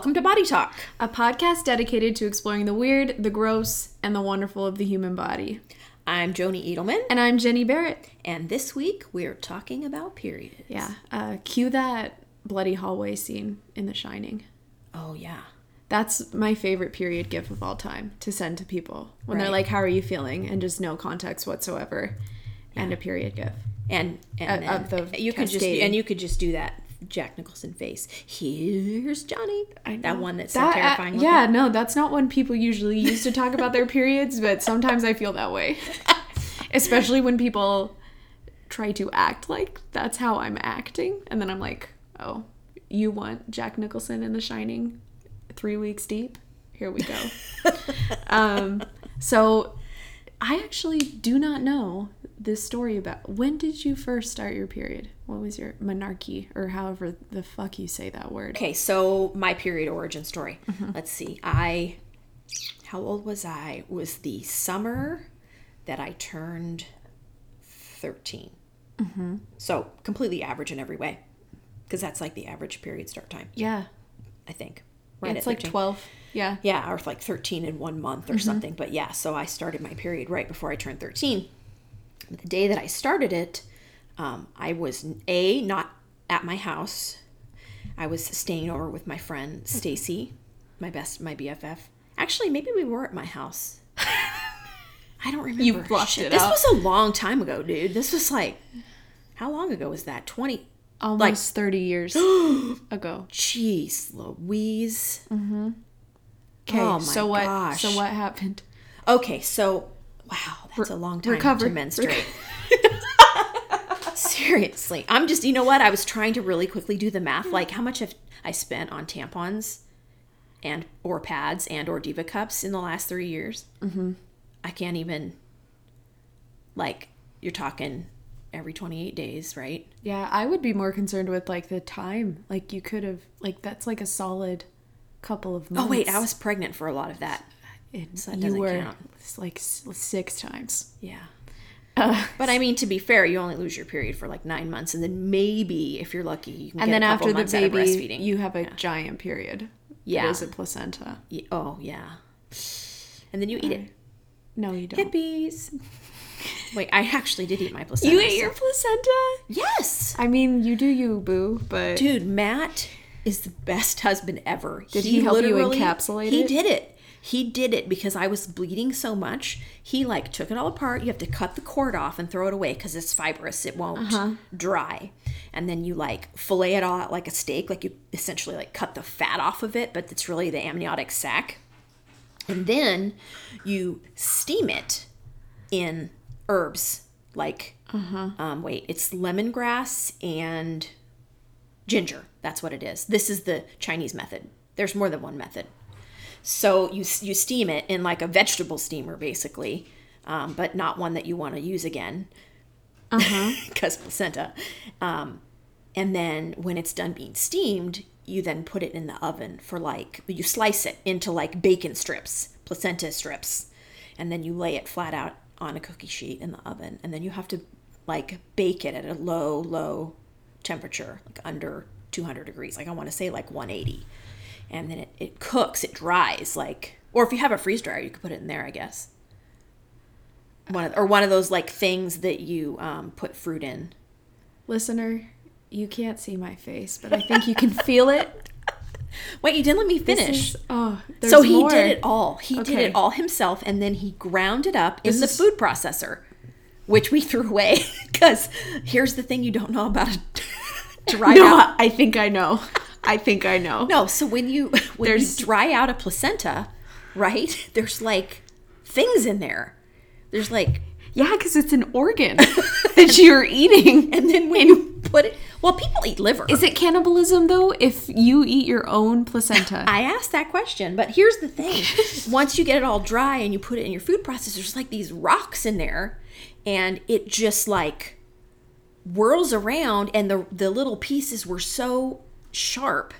Welcome to Body Talk. a podcast dedicated to exploring the weird, the gross, and the wonderful of the human body. I'm Joni Edelman, And I'm Jenny Barrett. and this week we're talking about periods. Yeah, uh, cue that bloody hallway scene in The Shining. Oh, yeah. That's my favorite period gif of all time to send to people when they're like, "How are you feeling?" and just no context whatsoever, and a period gif. And, and Uh, of the you could just and you could just do that Jack Nicholson face. Here's Johnny. That one that's so That- uh, terrifying. looking. yeah, no, that's not one people usually use to talk about their periods, but sometimes I feel that way. Especially when people try to act like that's how I'm acting. And then I'm like, oh, you want Jack Nicholson in The Shining three weeks deep? Here we go. um, so I actually do not know this story about when did you first start your period? What was your menarche or however the fuck you say that word? Okay, so my period origin story. Mm-hmm. Let's see. I how old was I? It was the summer that I turned 13. Mm-hmm. So completely average in every way, because that's like the average period start time, Yeah. I think. Right, at it's like 13. 12. Yeah. Yeah, or like 13 in one month Mm-hmm. or something. But yeah, so I started my period right before I turned 13. The day that I started it, um, I was A, not at my house. I was staying over with my friend Stacy, my best, my BFF. Actually, maybe we were at my house. I don't remember. You Shit, it This out. was a long time ago, dude. This was like, how long ago was that? 20. Almost 30 years ago. Jeez, Louise. Okay, Oh my so what gosh. so what happened? Okay, so wow, that's a long time recover. to menstruate. Seriously, I'm just you know what? I was trying to really quickly do the math, like how much have I spent on tampons and or pads and or diva cups in the last three years? Mm-hmm. I can't even. Like you're talking every 28 days, right? Yeah, I would be more concerned with like the time. Like you could have like that's like a solid couple of months. Oh wait, I was pregnant for a lot of that. And so you were count. like six times. Yeah. Uh, But I mean, to be fair, you only lose your period for like nine months, and then maybe if you're lucky, you can and get then after the months out of baby, you have a giant period. Yeah. It is a placenta. Ye- oh yeah, and then you eat it. No, you don't. Hippies. Wait, I actually did eat my placenta. You ate so- your placenta? yes, I mean, you do you, boo, but dude. Matt is the best husband ever. Did he help you encapsulate He it? did it. He did it because I was bleeding so much. He like took it all apart. You have to cut the cord off and throw it away because it's fibrous. It won't Uh-huh. dry. And then you like fillet it all out like a steak. Like you essentially like cut the fat off of it, but it's really the amniotic sac. And then you steam it in herbs like um, wait, it's lemongrass and ginger. That's what it is. This is the Chinese method. There's more than one method. So you you steam it in like a vegetable steamer, basically, um, but not one that you want to use again, because placenta. Um, and then when it's done being steamed, you then put it in the oven for like you slice it into like bacon strips, placenta strips, and then you lay it flat out on a cookie sheet in the oven, and then you have to like bake it at a low low temperature, like under 200 degrees. Like I want to say like 180 and then it, it cooks, it dries like or if you have a freeze dryer, you could put it in there, I guess. One of, or one of those like things that you um, put fruit in. listener, you can't see my face, but I think you can feel it. Wait, you didn't let me finish. is- oh, there's so he more. did it all. He did it all himself, and then he ground it up in This the is- food processor, which we threw away. Because here's the thing you don't know about a dried No, out I think I know. I think I know. No, so when you when There's- you dry out a placenta, right? There's like things in there. There's like Yeah, because it's an organ that you're eating. and then when you put it well, people eat liver. Is it cannibalism though if you eat your own placenta? I asked that question, but here's the thing. Once you get it all dry and you put it in your food processor, there's like these rocks in there and it just like whirls around and the the little pieces were so sharp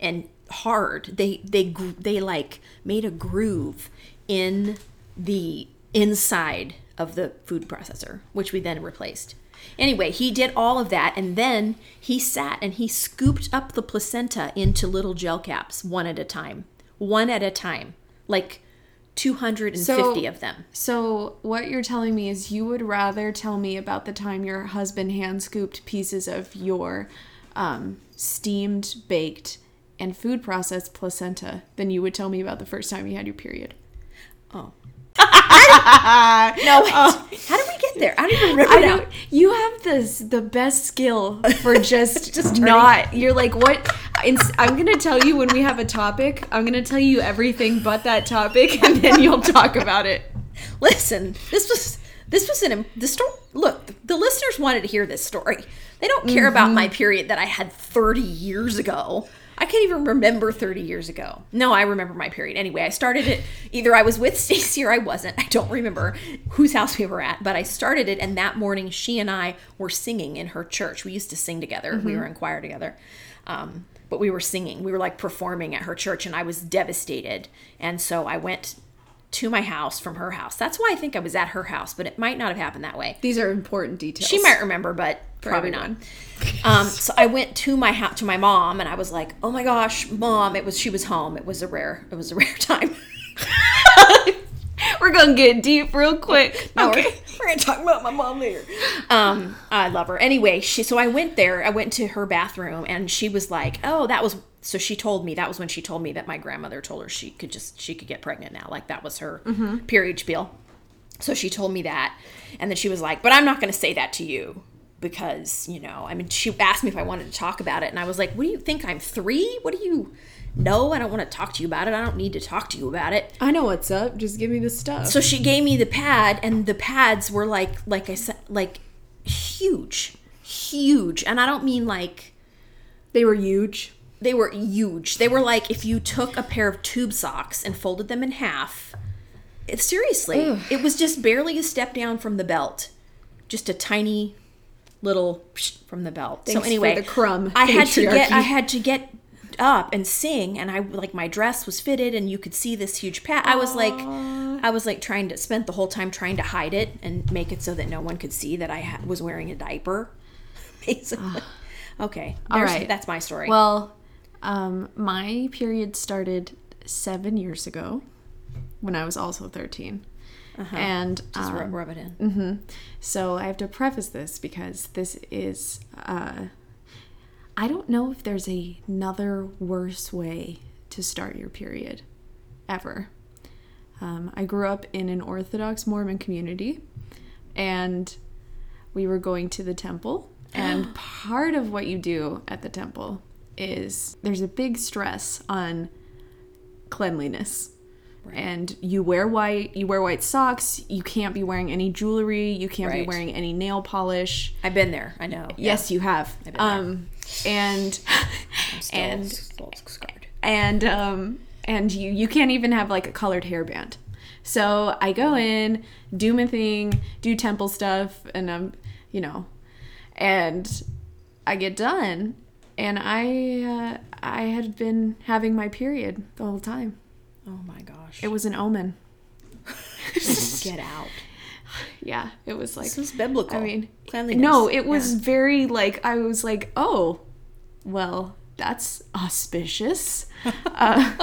and hard. They they they like made a groove in the inside of the food processor, which we then replaced. Anyway, he did all of that and then he sat and he scooped up the placenta into little gel caps one at a time. One at a time. Like 250 So- of them. So what you're telling me is you would rather tell me about the time your husband hand scooped pieces of your um, steamed, baked, and food processed placenta than you would tell me about the first time you had your period. Oh. no, wait. How did we get there? I don't even remember I don't. You have this the best skill for just Just not. You're like what? I'm gonna tell you when we have a topic. I'm gonna tell you everything but that topic, and then you'll talk about it. Listen, this was this was an the story. Look, the listeners wanted to hear this story. They don't care about my period that I had 30 years ago. I can't even remember 30 years ago. No, I remember my period. Anyway, I started it either I was with Stacy or I wasn't. I don't remember whose house we were at, but I started it and that morning she and I were singing in her church. We used to sing together. We were in choir together. Um, but we were singing. We were like performing at her church and I was devastated. And so I went to my house from her house. That's why I think I was at her house, but it might not have happened that way. These are important details. She might remember, but probably not. everyone. Um, so I went to my house to my mom, and I was like, "Oh my gosh, mom!" It was she was home. It was a rare. It was a rare time. We're gonna get deep real quick. No, we're, we're gonna talk about my mom later. Um, I love her. Anyway, she so I went there. I went to her bathroom, and she was like, "Oh, that was." So she told me that was when she told me that my grandmother told her she could just she could get pregnant now. Like that was her period spiel. So she told me that, and then she was like, "But I'm not going to say that to you." Because, you know, I mean, she asked me if I wanted to talk about it, and I was like, What do you think? I'm three? What do you know? I don't want to talk to you about it. I don't need to talk to you about it. I know what's up. Just give me the stuff. So she gave me the pad, and the pads were like, like I said, like huge, huge. And I don't mean like they were huge. they were huge. They were like if you took a pair of tube socks and folded them in half. It, seriously, it was just barely a step down from the belt, just a tiny little psh from the belt. Thanks so anyway, the crumb, I had to get. I had to get up and sing, and I like my dress was fitted, and you could see this huge pad. I was like, I was like trying to spent the whole time trying to hide it and make it so that no one could see that I ha- was wearing a diaper. Basically, okay, All right. that's my story. Well, um, my period started seven years ago when I was also 13. And Just um, rub, it in. so I have to preface this because this is, uh, I don't know if there's a- another worse way to start your period ever. Um, I grew up in an Orthodox Mormon community and we were going to the temple. And part of what you do at the temple is there's a big stress on cleanliness. And you wear white, you wear white socks, you can't be wearing any jewelry, you can't be wearing any nail polish. I've been there. I know. Yes, you have. been there. Um and Still, and still and um and you you can't even have like a colored hairband so i go in do my thing do temple stuff and i'm you know and i get done and i uh, i had been having my period the whole time Oh my gosh. it was an omen Get out. yeah it was like This is biblical. i mean cleanliness. no it was very like i was like oh well that's auspicious uh,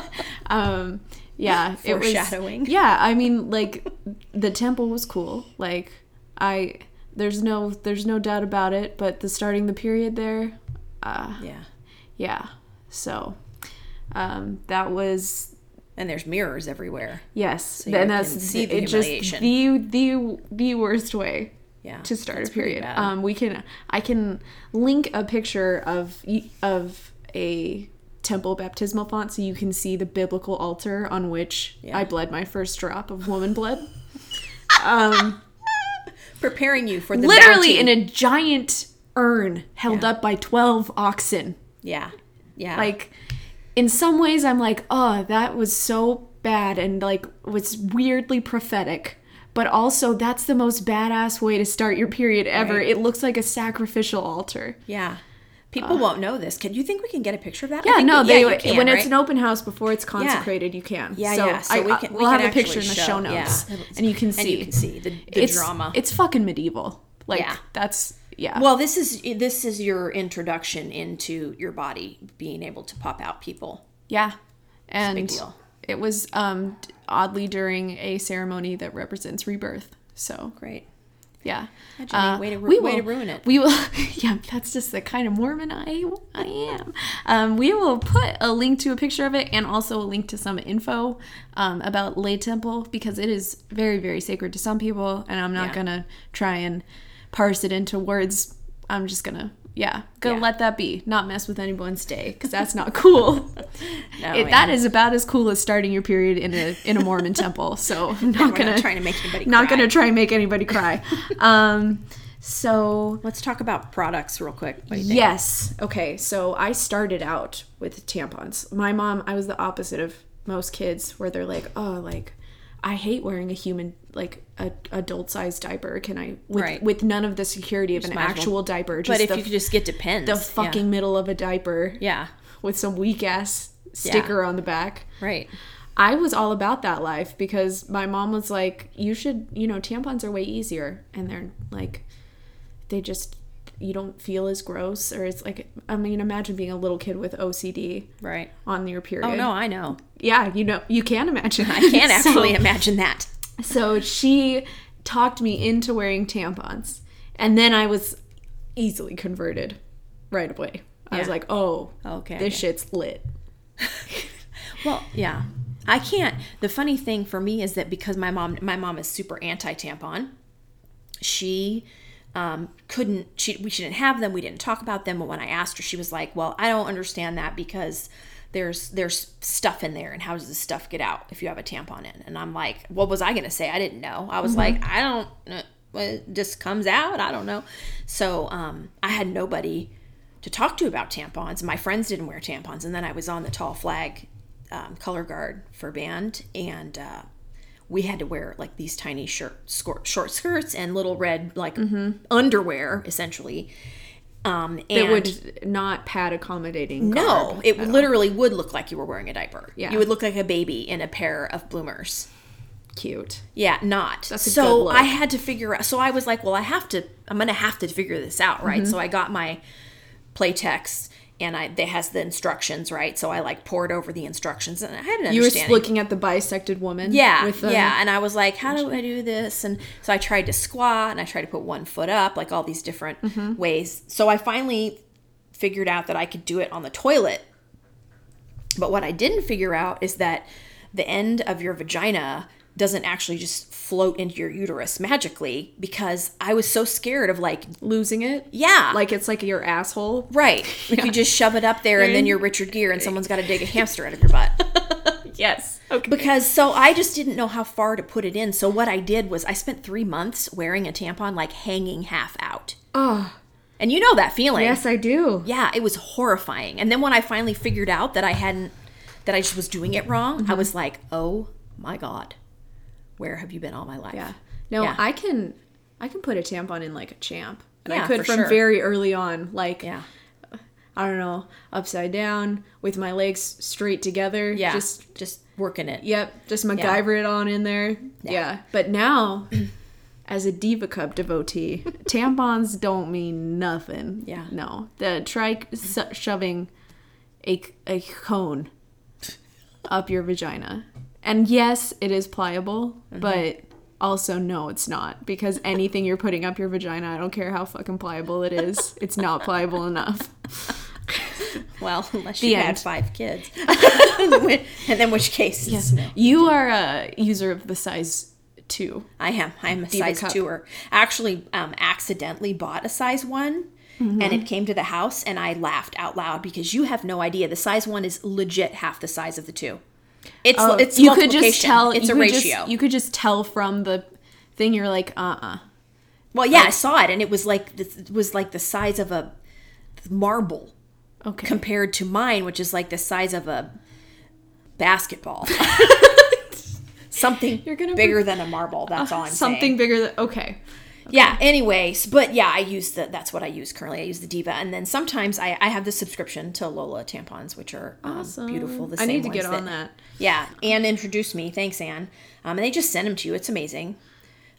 um yeah it was Foreshadowing. yeah i mean like the temple was cool like i there's no there's no doubt about it but the starting the period there uh Yeah. yeah so um that was And there's mirrors everywhere. yes you and that's see the it just the the the worst way Yeah. to start a period. Um, we can I can link a picture of of a temple baptismal font so you can see the biblical altar on which Yeah. I bled my first drop of woman blood. Um, Preparing you for the literally bounty. in a giant urn held Yeah. up by 12 oxen. Yeah. Yeah. Like in some ways I'm like, "Oh, that was so bad and like was weirdly prophetic." But also that's the most badass way to start your period ever. Right. It looks like a sacrificial altar. yeah. People won't know this. Can you think we can get a picture of that? I Yeah, no, we- they you can, when it's an open house before it's consecrated, you can. Yeah, so yeah, so I, we can- we we'll can have a picture in the show show, notes, yeah. and you can see. and you can see the, the it's, drama. It's fucking medieval. Like Yeah. that's yeah. well, this is this is your introduction into your body being able to pop out people. yeah, and deal. it was um oddly during a ceremony that represents rebirth. So Great. yeah, Uh, Jenny, way to ru- we way will- to ruin it. We will, yeah, that's just the kind of Mormon I, I am. Um, we will put a link to a picture of it and also a link to some info um, about Lay Temple because it is very, very sacred to some people, and I'm not Yeah. gonna try and parse it into words. I'm just gonna, yeah, gonna Yeah. let that be. Not mess with anyone's day because that's not cool. No, It, that is about as cool as starting your period in a in a Mormon temple. So I'm not gonna not trying to make anybody not cry. gonna try and make anybody cry. Um, so Let's talk about products real quick. Think? yes, okay. So I started out with tampons. My mom, I was the opposite of most kids, where they're like, oh, like I hate wearing a human like a adult sized diaper. Can I with Right. with none of the security of an as well- actual diaper? Just But if the, you could just get depends. the fucking middle of a diaper yeah. with some weak ass sticker on the back. Right. I was all about that life because my mom was like, you should, you know, tampons are way easier. And they're like, they just, you don't feel as gross. Or it's like, I mean, imagine being a little kid with OCD Right. on your oh, period. Oh no, I know. Yeah, you know, you can imagine. I can't actually imagine that. So she talked me into wearing tampons. And then I was easily converted right away. I was like, oh, Okay, this okay. shit's lit. Well, yeah. I can't. The funny thing for me is that because my mom, my mom is super anti-tampon. She um, couldn't. She we she didn't have them. We didn't talk about them. But when I asked her, she was like, "Well, I don't understand that because there's there's stuff in there, and how does the stuff get out if you have a tampon in?" And I'm like, "What was I gonna say? I didn't know. I was like, I don't. uh, It just comes out. I don't know." So um, I had nobody to talk to about tampons. My friends didn't wear tampons, and then I was on the tall flag um, color guard for band, and uh, we had to wear like these tiny shirt skor- short skirts and little red like underwear, essentially. Um, would not pad accommodating. no, it at all. literally would look like you were wearing a diaper. Yeah. you would look like a baby in a pair of bloomers. cute. Yeah, not. That's a so. I had to figure out. So I was like, well, I have to. I'm gonna have to figure this out, right? Mm-hmm. So I got my Playtex, and I they has the instructions, right? So I like poured over the instructions, and I had an You were looking at the bisected woman. Yeah, with the, yeah, and I was like, "How do I do this?" And so I tried to squat, and I tried to put one foot up, like all these different Mm-hmm. ways. So I finally figured out that I could do it on the toilet. But what I didn't figure out is that the end of your vagina doesn't actually just float into your uterus magically because I was so scared of like, losing it. yeah, Like it's like your asshole. right, like you just shove it up there, and then you're Richard Gere, and someone's got to dig a hamster out of your butt. Yes. Okay. because so I just didn't know how far to put it in. So what I did was I spent three months wearing a tampon like hanging half out, Oh, and you know that feeling. yes, I do. Yeah, it was horrifying. And then when I finally figured out that I hadn't, that I just was doing it wrong, Mm-hmm. I was like, oh my god, where have you been all my life? Yeah. No, Yeah. I can, I can put a tampon in like a champ. And Yeah, I could from sure. very early on, like yeah, I don't know, upside down with my legs straight together. yeah. Just just working it. yep, just MacGyver it on in there. Yeah. But now, as a Diva Cup devotee, tampons don't mean nothing. Yeah. No, the try shoving a a cone up your vagina, and yes, it is pliable, Mm-hmm. but. Also, no, it's not because anything you're putting up your vagina, I don't care how fucking pliable it is, it's not pliable enough. Well, unless The you had five kids, and in which case, it's no. You are a user of the size two. I am. I am a size cup. twoer. I actually um, accidentally bought a size one, and Mm-hmm. it came to the house, and I laughed out loud because you have no idea. The size one is legit half the size of the two. It's it's Oh, you could just tell. It's a could just- ratio. you could just tell from the thing. You're like, uh, uh well, yeah, I saw it, and it was like this- it was like the size of a marble Okay. compared to mine, which is like the size of a basketball. Something You're gonna bigger than a marble. That's all I'm Something saying. Something bigger than okay. Yeah. Anyways, but yeah, I use the. That's what I use currently. I use the Diva, and then sometimes I, I have the subscription to Lola tampons, which are um, Awesome. beautiful. The I need to get on that. Yeah, Ann introduced me. Thanks, Ann. Um, and they just send them to you. It's amazing.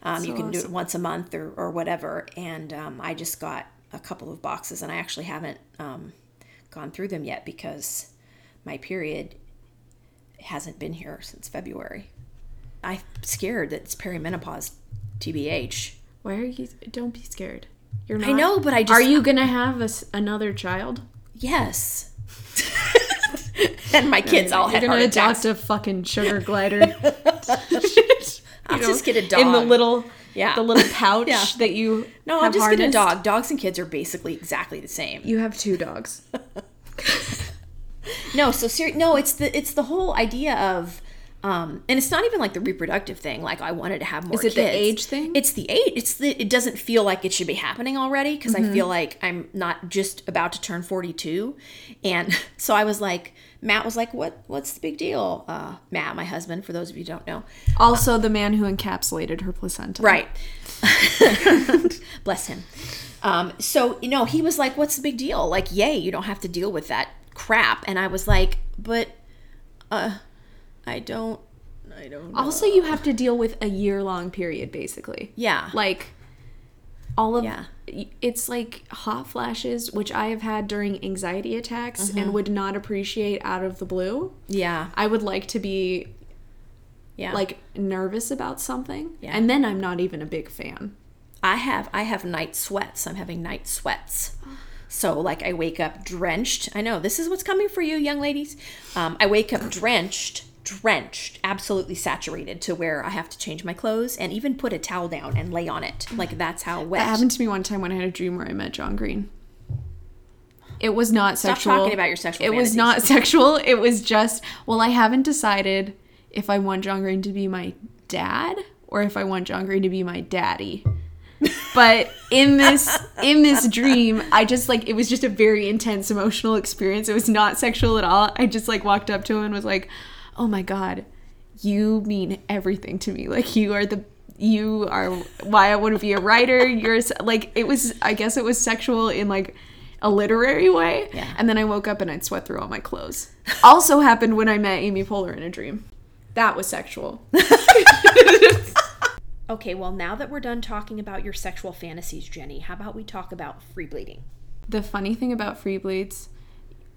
Um, you So can do it once a month or, or whatever. And um, I just got a couple of boxes, and I actually haven't um, gone through them yet because my period hasn't been here since February. I'm scared that it's perimenopause, TBH. Why are you? Don't be scared. You're not. I know, but I just Are you gonna have a another child? Yes. and my kids all You're gonna attacks. adopt a fucking sugar glider. I'll you just know, get a dog. in the little Yeah. the little pouch Yeah. that you no, I'll just get a dog. Dogs and kids are basically exactly the same. You have two dogs. No, so ser- no, it's the it's the whole idea of um and it's not even like the reproductive thing like I wanted to have more Is it the age thing? It's the age. It's the it doesn't feel like it should be happening already because Mm-hmm. I feel like I'm not just about to turn 42 and so I was like Matt was like what what's the big deal? Uh Matt, my husband for those of you who don't know. Also, the man who encapsulated her placenta. Right. Bless him. Um, so, you know, he was like, What's the big deal? Like, yay, you don't have to deal with that crap. And I was like, But, uh, I don't, I don't know. Also, you have to deal with a year long period, basically. Yeah. Like all of Yeah. it's like hot flashes, which I have had during anxiety attacks Mm-hmm. and would not appreciate out of the blue. yeah. I would like to be Yeah. like nervous about something, Yeah. and then I'm not even a big fan. I have, I have night sweats. I'm having night sweats. So, like, I wake up drenched. I know this is what's coming for you, young ladies. Um, I wake up drenched, drenched, absolutely saturated to where I have to change my clothes and even put a towel down and lay on it. Like, that's how wet. That happened to me one time when I had a dream where I met John Green. It was not Stop sexual. talking about your sexual It was not sexual. It was just well, I haven't decided if I want John Green to be my dad or if I want John Green to be my daddy. But in this in this dream, I just like it was just a very intense emotional experience. It was not sexual at all. I just like walked up to him and was like, "Oh my god, you mean everything to me. Like you are the you are why I want to be a writer. You're like it was. I guess it was sexual in like a literary way. Yeah. And then I woke up and I'd sweat through all my clothes. Also happened when I met Amy Poehler in a dream. That was sexual. Okay, well, now that we're done talking about your sexual fantasies, Jenny, how about we talk about free bleeding? The funny thing about free bleeds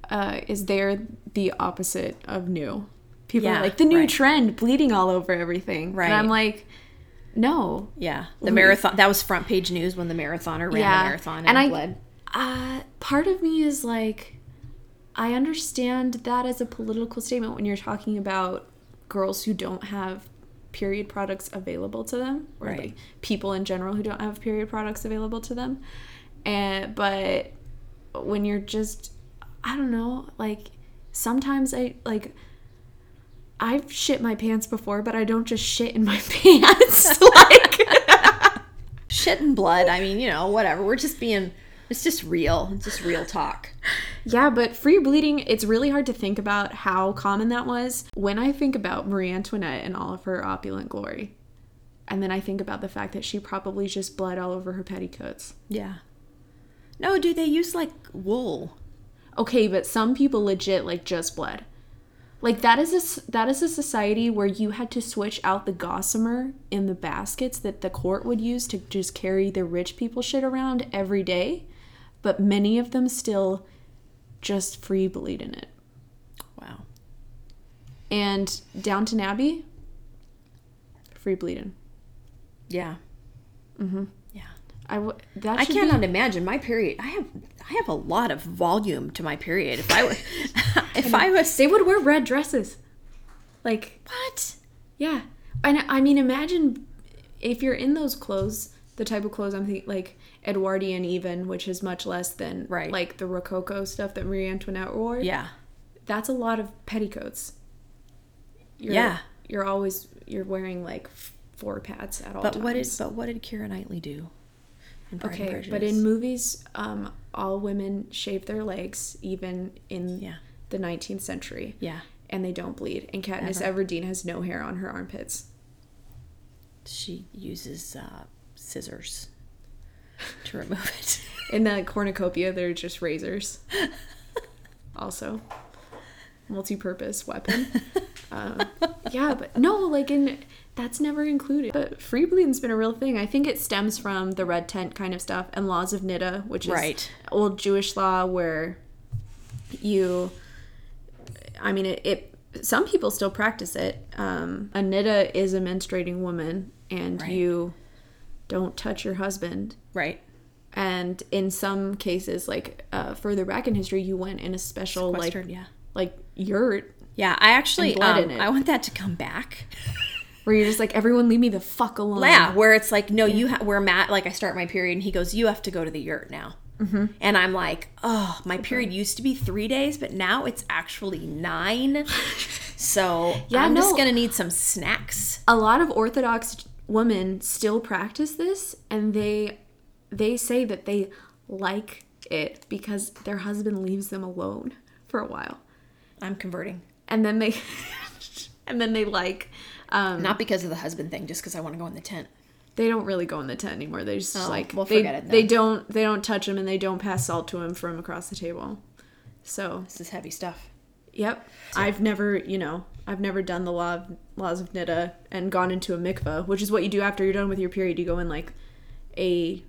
uh, is they're the opposite of new. People Yeah, are like the new right. trend, bleeding all over everything. Right. And I'm like, no, Yeah, the marathon. That was front page news when the marathoner ran the marathon and, and I, bled. Uh, part of me is like, I understand that as a political statement when you're talking about girls who don't have period products available to them, or Right. like people in general who don't have period products available to them. And but when you're just, I don't know, like sometimes I like. I've shit my pants before, but I don't just shit in my pants. like, Shit and blood. I mean, you know, whatever. We're just being. It's just real. It's just real talk. Yeah, but free bleeding, it's really hard to think about how common that was when I think about Marie Antoinette and all of her opulent glory. And then I think about the fact that she probably just bled all over her petticoats. Yeah. No, do they use like wool. Okay, but some people legit like just bled. Like that is a that is a society where you had to switch out the gossamer in the baskets that the court would use to just carry the rich people shit around every day, but many of them still just free bleed in it. Wow. And Downton Abbey, free bleeding. Yeah. Mm-hmm. Yeah. I w- that I cannot be, imagine my period. I have I have a lot of volume to my period. If I was, if I was, they would wear red dresses. Like what? yeah, and I mean imagine if you're in those clothes, the type of clothes I'm thinking like Edwardian even, which is much less than Right. like the Rococo stuff that Marie Antoinette wore. Yeah. that's a lot of petticoats. You're, Yeah. you're always you're wearing like four pads at all But times. what did but what did Keira Knightley do? Pride and Okay, but in movies, um, all women shave their legs, even in Yeah. the 19th century. yeah, And they don't bleed. And Katniss Everdeen has no hair on her armpits. she uses uh, scissors to remove it. In the cornucopia, they're just razors. also, multi-purpose weapon. Uh, yeah, but no, like in that's never included. But free bleeding's been a real thing. I think it stems from the red tent kind of stuff and laws of Niddah, which is Right. old Jewish law where you. I mean, it. it some people still practice it. Um, a Niddah is a menstruating woman, and Right. you don't touch your husband Right. and in some cases like uh, further back in history you went in a special like yeah. like yurt Yeah, I actually um. I want that to come back. where you're just like everyone leave me the fuck alone Yeah, where it's like, no, you ha- where Matt, like, I start my period, and he goes, "You have to go to the yurt now." Mm-hmm. And I'm like, oh, my period used to be three days, but now it's actually nine. So Yeah, I'm just gonna need some snacks. a lot of orthodox women still practice this and they they say that they like it because their husband leaves them alone for a while I'm converting, and then they and then they like um not because of the husband thing, just because I want to go in the tent. they don't really go in the tent anymore they just Oh, like well, they, forget it they don't they don't touch him and they don't pass salt to him from across the table so This is heavy stuff. Yep. I've never, you know, I've never done the law of, laws of Niddah and gone into a mikveh, which is what you do after you're done with your period. You go in like a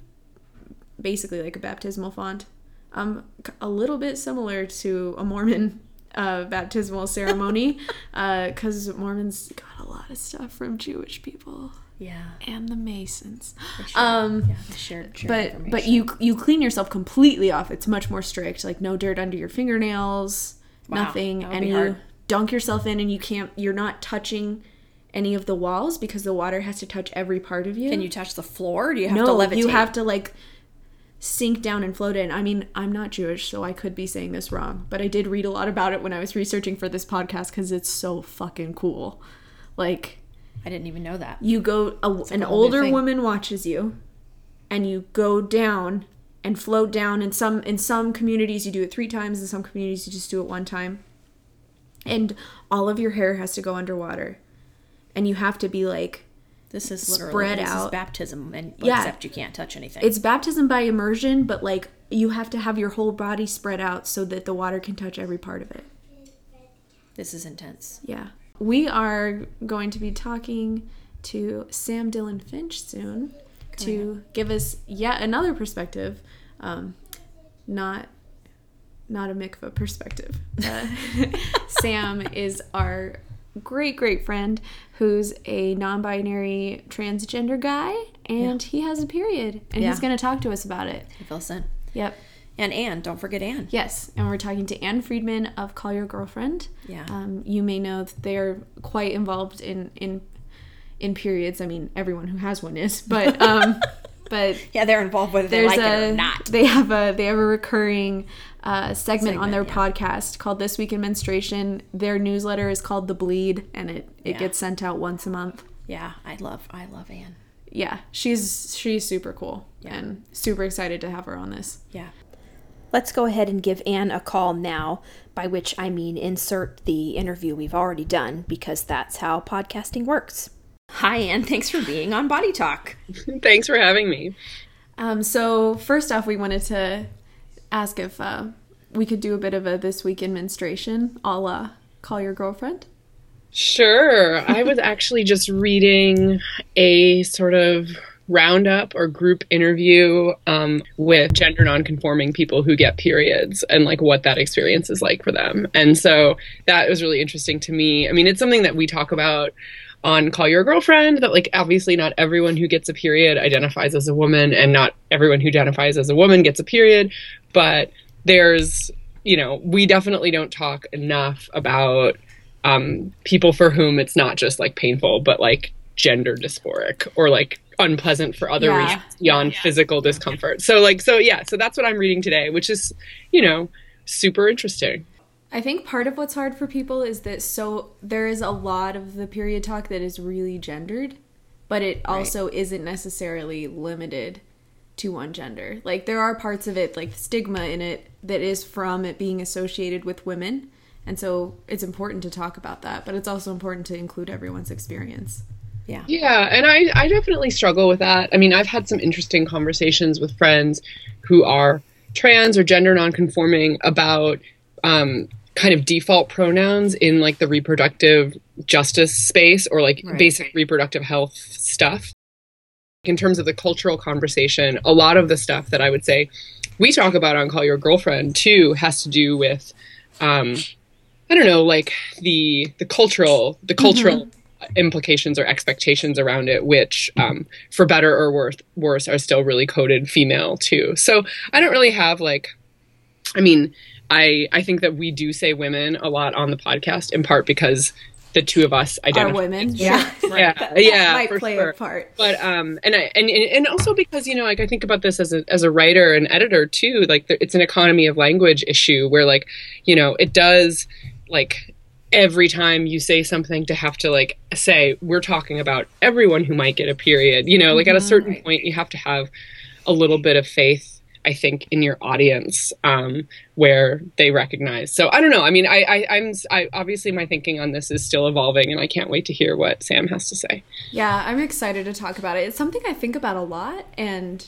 basically like a baptismal font. Um, a little bit similar to a Mormon uh, baptismal ceremony, because Mormons got a lot of stuff from Jewish people Yeah. and the Masons. Sure. Um, yeah, shared, shared but but you you clean yourself completely off. It's much more strict. Like no dirt under your fingernails, Wow, nothing, and you hard. dunk yourself in, and you can't. You're not touching any of the walls because the water has to touch every part of you. Can you touch the floor? Do you have no, to levitate? you have to like sink down and float in. I mean, I'm not Jewish, so I could be saying this wrong, but I did read a lot about it when I was researching for this podcast because it's so fucking cool. Like I didn't even know that. you go a, an older woman watches you and you go down and float down in some in some communities you do it three times in some communities you just do it one time and all of your hair has to go underwater and you have to be like This is literally Spread this is baptism, and Yeah. except you can't touch anything. it's baptism by immersion but like you have to have your whole body spread out so that the water can touch every part of it this is intense. yeah we are going to be talking to sam dylan finch soon to give us yet another perspective um, not not a mikvah perspective uh, sam is our great great friend who's a non-binary transgender guy and he has a period and Yeah. he's going to talk to us about it I feel sent. yep And Ann, don't forget Ann. Yes, and we're talking to Ann Friedman of Call Your Girlfriend. Yeah. Um, you may know that they're quite involved in in in periods. I mean, everyone who has one is, but um, but Yeah, they're involved whether they there's like a it or not. they have a they have a recurring uh, segment, on their yeah. podcast called This Week in Menstruation. Their newsletter is called The Bleed, and it it Yeah. gets sent out once a month. Yeah, I love I love Ann. Yeah, she's she's super cool Yeah. and super excited to have her on this. Yeah. Let's go ahead and give Ann a call now, by which I mean insert the interview we've already done, because that's how podcasting works. Hi, Ann. Thanks for being on Body Talk. Thanks for having me. Um, so first off, we wanted to ask if uh, we could do a bit of a this week in menstruation, a la call your girlfriend. Sure. I was actually just reading a sort of roundup or group interview um, with gender nonconforming people who get periods and like what that experience is like for them. And so that was really interesting to me. I mean, it's something that we talk about on Call Your Girlfriend that like obviously not everyone who gets a period identifies as a woman and not everyone who identifies as a woman gets a period, but there's you know, we definitely don't talk enough about um, people for whom it's not just like painful, but like gender dysphoric or like unpleasant for other Yeah. reasons beyond physical discomfort. So like, so yeah, so that's what I'm reading today, which is, you know, super interesting. I think part of what's hard for people is that so there is a lot of the period talk that is really gendered, but it also isn't necessarily limited to one gender. Like there are parts of it, like stigma in it, that is from it being associated with women. And so it's important to talk about that, but it's also important to include everyone's experience. Yeah. Yeah, and I, I definitely struggle with that. I mean, I've had some interesting conversations with friends who are trans or gender nonconforming about um, kind of default pronouns in like the reproductive justice space or like Right. basic reproductive health stuff. In terms of the cultural conversation, a lot of the stuff that I would say we talk about on Call Your Girlfriend too has to do with, um, I don't know, like the the cultural the cultural implications or expectations around it, which, um, for better or worse, worse, are still really coded female too. So I don't really have like, I mean, I I think that we do say women a lot on the podcast in part because the two of us Are identify. women? Yeah. Yeah, That yeah, might play sure a part. but um and I and and also because you know like I think about this as a as a writer and editor too like there, it's an economy of language issue where like you know it does like every time you say something to have to like say we're talking about everyone who might get a period you know like at a certain right. point you have to have a little bit of faith I think in your audience um, where they recognize. So I don't know. I mean, I, I I'm I, obviously my thinking on this is still evolving, and I can't wait to hear what Sam has to say. Yeah, I'm excited to talk about it. It's something I think about a lot and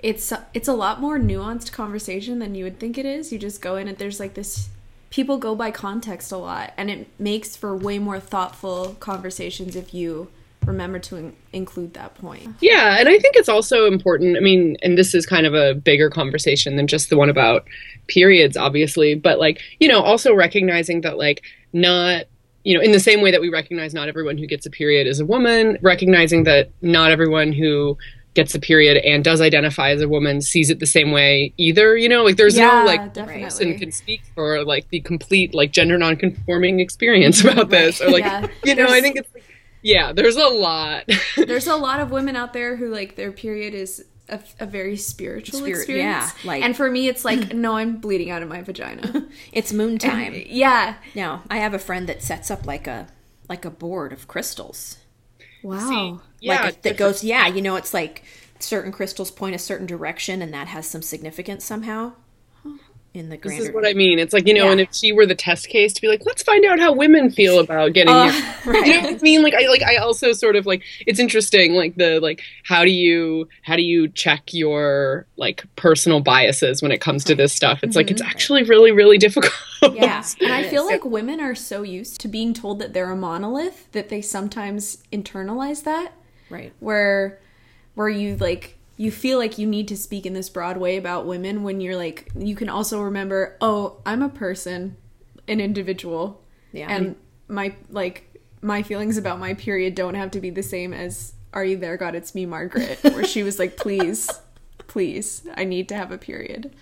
it's it's a lot more nuanced conversation than you would think it is. You just go in and there's like this people go by context a lot and it makes for way more thoughtful conversations if you remember to in- include that point. Yeah, and I think it's also important. I mean, and this is kind of a bigger conversation than just the one about periods, obviously, but like, you know, also recognizing that, like, not, you know, in the same way that we recognize not everyone who gets a period is a woman, recognizing that not everyone who gets a period and does identify as a woman sees it the same way either, you know, like there's Yeah, no like definitely. person can speak for like the complete like gender non-conforming experience about this or like Yeah. you know i think it's like, yeah there's a lot There's a lot of women out there who like their period is a, a very spiritual Spirit- experience. yeah, like- and for me it's like no, I'm bleeding out of my vagina. It's moon time. yeah. Now, I have a friend that sets up like a like a board of crystals. Wow. yeah like if that goes, yeah, you know, it's like certain crystals point a certain direction, and that has some significance somehow in the This is what I mean. It's like, you know, Yeah. and if she were the test case to be like, let's find out how women feel about getting Uh, here. You know what I mean? Like I like I also sort of like it's interesting, like the like how do you how do you check your like personal biases when it comes to this stuff? It's like it's actually really, really difficult. Yeah. And I feel like women are so used to being told that they're a monolith that they sometimes internalize that right. where where you like you feel like you need to speak in this broad way about women when you're like you can also remember, oh, I'm a person, an individual. Yeah. And my like my feelings about my period don't have to be the same as Are You There God It's Me Margaret where she was like please please I need to have a period.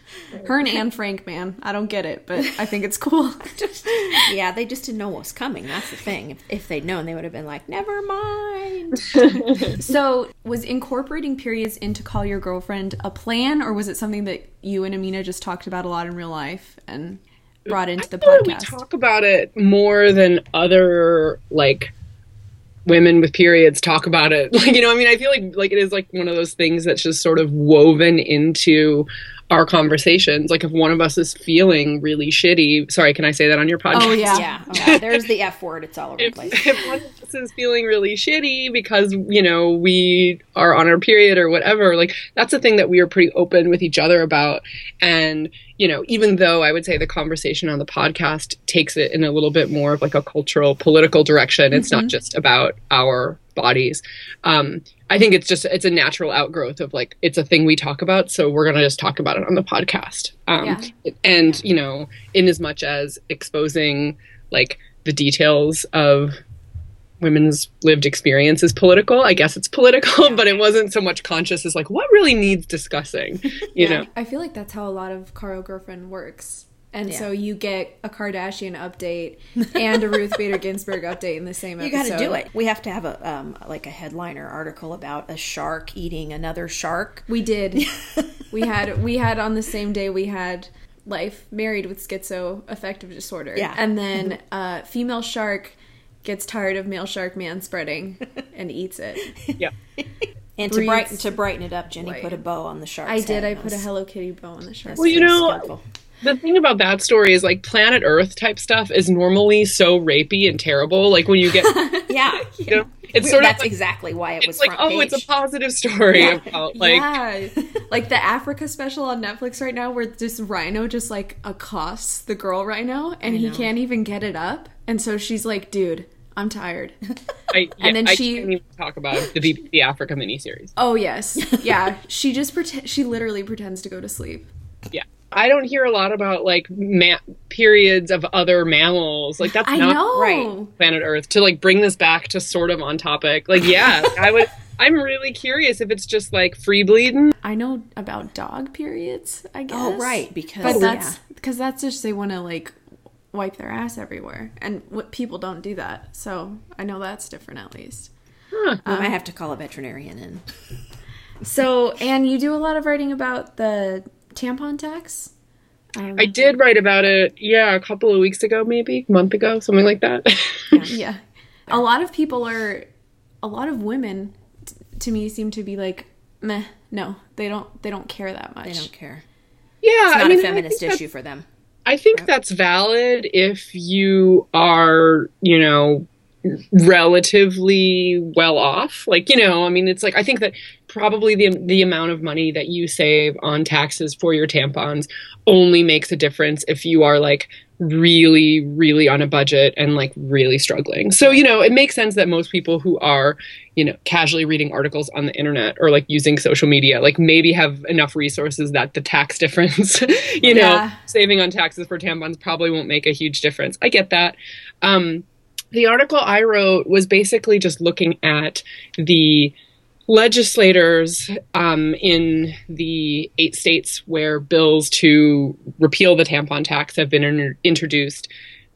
Her and Anne Frank man, I don't get it, but I think it's cool. yeah, they just didn't know what was coming. That's the thing. If, if they'd known, they would have been like, never mind. So, was incorporating periods into Call Your Girlfriend a plan, or was it something that you and Amina just talked about a lot in real life and brought into the feel like we podcast? talk about it more than other like women with periods talk about it. Like you know, I mean, I feel like like it is like one of those things that's just sort of woven into our conversations. Like if one of us is feeling really shitty, sorry, can I say that on your podcast? Oh, yeah. Yeah. yeah. There's the F word. It's all over the place. if one of us is feeling really shitty because you know we are on our period or whatever like that's a thing that we are pretty open with each other about and you know even though i would say the conversation on the podcast takes it in a little bit more of like a cultural political direction it's not just about our bodies um i think it's just it's a natural outgrowth of like it's a thing we talk about so we're gonna just talk about it on the podcast um Yeah. and you know in as much as exposing like the details of women's lived experience is political i guess it's political but it wasn't so much conscious as like what really needs discussing you know I feel like that's how a lot of Call Your Girlfriend works. And Yeah. so you get a Kardashian update and a Ruth Bader Ginsburg update in the same You got to do it. We have to have a um, like a headliner article about a shark eating another shark. We did. we had we had on the same day we had life married with schizoaffective disorder. Yeah. And then uh, female shark gets tired of male shark man spreading and eats it. yeah And to brighten to brighten it up, Jenny white. put a bow on the shark. I did. I put a Hello Kitty bow on the shark. Well, you know- the thing about that story is like planet earth type stuff is normally so rapey and terrible like when you get yeah, you know It's sort That's of like, exactly why it was like oh, page. it's a positive story about like yeah, like the Africa special on Netflix right now, where this rhino just like accosts the girl rhino, and he can't even get it up, and so she's like, "Dude, I'm tired." I, yeah, then I she- even talk about the BBC Africa miniseries. oh yes, yeah. She just pretend. She literally pretends to go to sleep. Yeah. I don't hear a lot about like ma- periods of other mammals. Like that's I not know. right. planet Earth to like bring this back to sort of on topic. Like yeah, I would I'm really curious if it's just like free bleeding. I know about dog periods. I oh, guess. oh, right, because But that's because that's just they want to like wipe their ass everywhere, and what people don't do that. So I know that's different at least. we might um, have to call a veterinarian in. So, and you do a lot of writing about the tampon tax. Um, I did write about it, yeah, a couple of weeks ago, maybe a month ago, something like that. yeah. A lot of people are, a lot of women, t- to me, seem to be like, meh. No, they don't. They don't care that much. They don't care. yeah, It's not I mean, a I feminist issue for them. I think that's valid if you are, you know, relatively well off. Like, you know, I mean, it's like I think that probably the the amount of money that you save on taxes for your tampons only makes a difference if you are like really really on a budget and like really struggling. So, you know, it makes sense that most people who are, you know, casually reading articles on the internet or like using social media like maybe have enough resources that the tax difference, you know, Yeah. saving on taxes for tampons probably won't make a huge difference. I get that. Um, the article I wrote was basically just looking at the legislators um, in the eight states where bills to repeal the tampon tax have been in- introduced.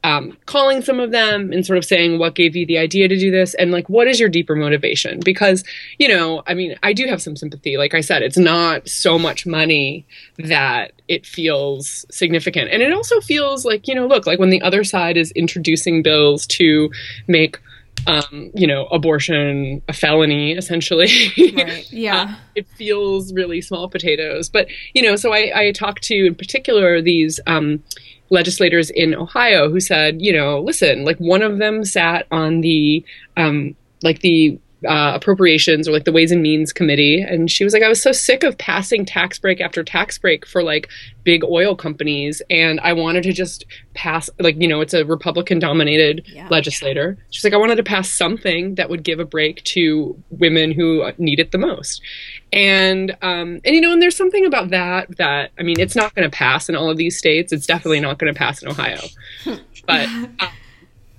Um, calling some of them and sort of saying what gave you the idea to do this? And like what is your deeper motivation? Because you know i mean i do have some sympathy. Like i said it's not so much money that it feels significant. And it also feels like you know look like when the other side is introducing bills to make um, you know abortion a felony essentially Right. Yeah. uh, it feels really small potatoes. But you know, so I, I talked to in particular these um, legislators in Ohio who said, you know, listen, like one of them sat on the um, like the uh, appropriations or like the Ways and Means Committee, and she was like, I was so sick of passing tax break after tax break for like big oil companies, and I wanted to just pass like you know it's a Republican dominated Yeah. legislator. She's like, I wanted to pass something that would give a break to women who need it the most. And um, and you know, and there's something about that that I mean, it's not going to pass in all of these states. It's definitely not going to pass in Ohio, but. Uh,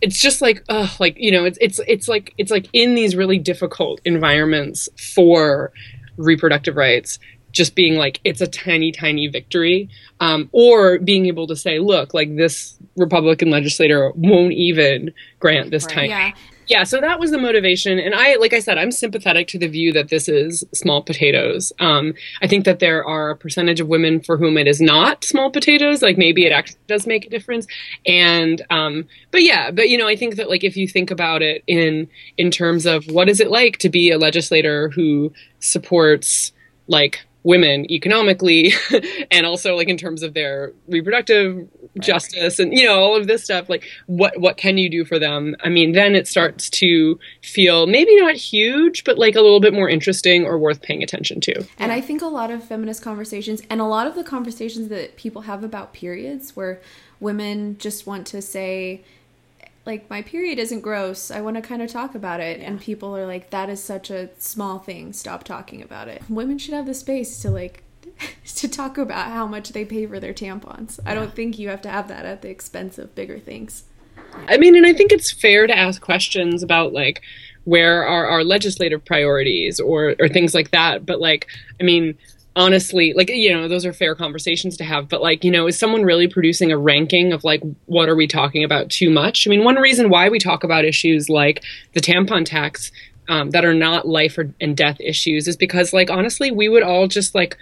it's just like ugh, like you know it's it's it's like it's like in these really difficult environments for reproductive rights just being like it's a tiny tiny victory um, or being able to say look like this republican legislator won't even grant this Right. tiny Yeah. Yeah so that was the motivation and i like i said i'm sympathetic to the view that this is small potatoes. Um, i think that there are a percentage of women for whom it is not small potatoes like maybe it actually does make a difference and um, but yeah but you know i think that like if you think about it in in terms of what is it like to be a legislator who supports like women economically and also like in terms of their reproductive justice and you know all of this stuff like what what can you do for them i mean then it starts to feel maybe not huge but like a little bit more interesting or worth paying attention to And I think a lot of feminist conversations and a lot of the conversations that people have about periods where women just want to say like my period isn't gross. I want to kind of talk about it and people are like that is such a small thing. Stop talking about it. Women should have the space to like to talk about how much they pay for their tampons. I don't think you have to have that at the expense of bigger things. I mean, and I think it's fair to ask questions about like where are our legislative priorities or or things like that. But like, I mean, honestly, like you know, those are fair conversations to have. But like, you know, is someone really producing a ranking of like what are we talking about too much? I mean, one reason why we talk about issues like the tampon tax um, that are not life or, and death issues is because like honestly, we would all just like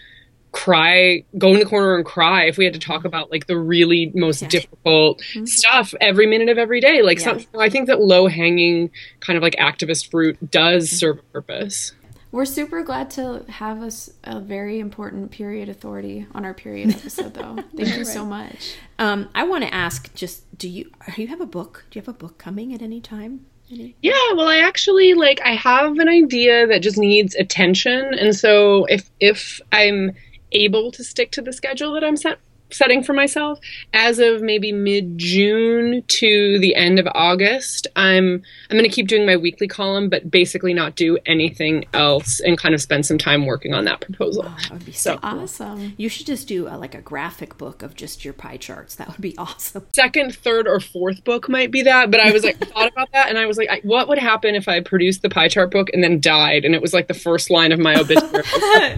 cry go in the corner and cry if we had to talk about like the really most difficult stuff every minute of every day like Yeah. some, i think that low hanging kind of like activist fruit does serve a purpose We're super glad to have us a very important period authority on our period episode though. Thank you so much. Um, I want to ask just do you do you have a book? Do you have a book coming at any time? Yeah, well, I actually like I have an idea that just needs attention, and so if if I'm able to stick to the schedule that I'm set setting for myself as of maybe mid June to the end of August, I'm I'm going to keep doing my weekly column, but basically not do anything else, and kind of spend some time working on that proposal. Oh, that would be so, cool. Awesome. You should just do a, like a graphic book of just your pie charts. That would be awesome. second, third, or fourth book might be that. But I was like, thought about that, and I was like, I, what would happen if I produced the pie chart book and then died? And it was like the first line of my obituary.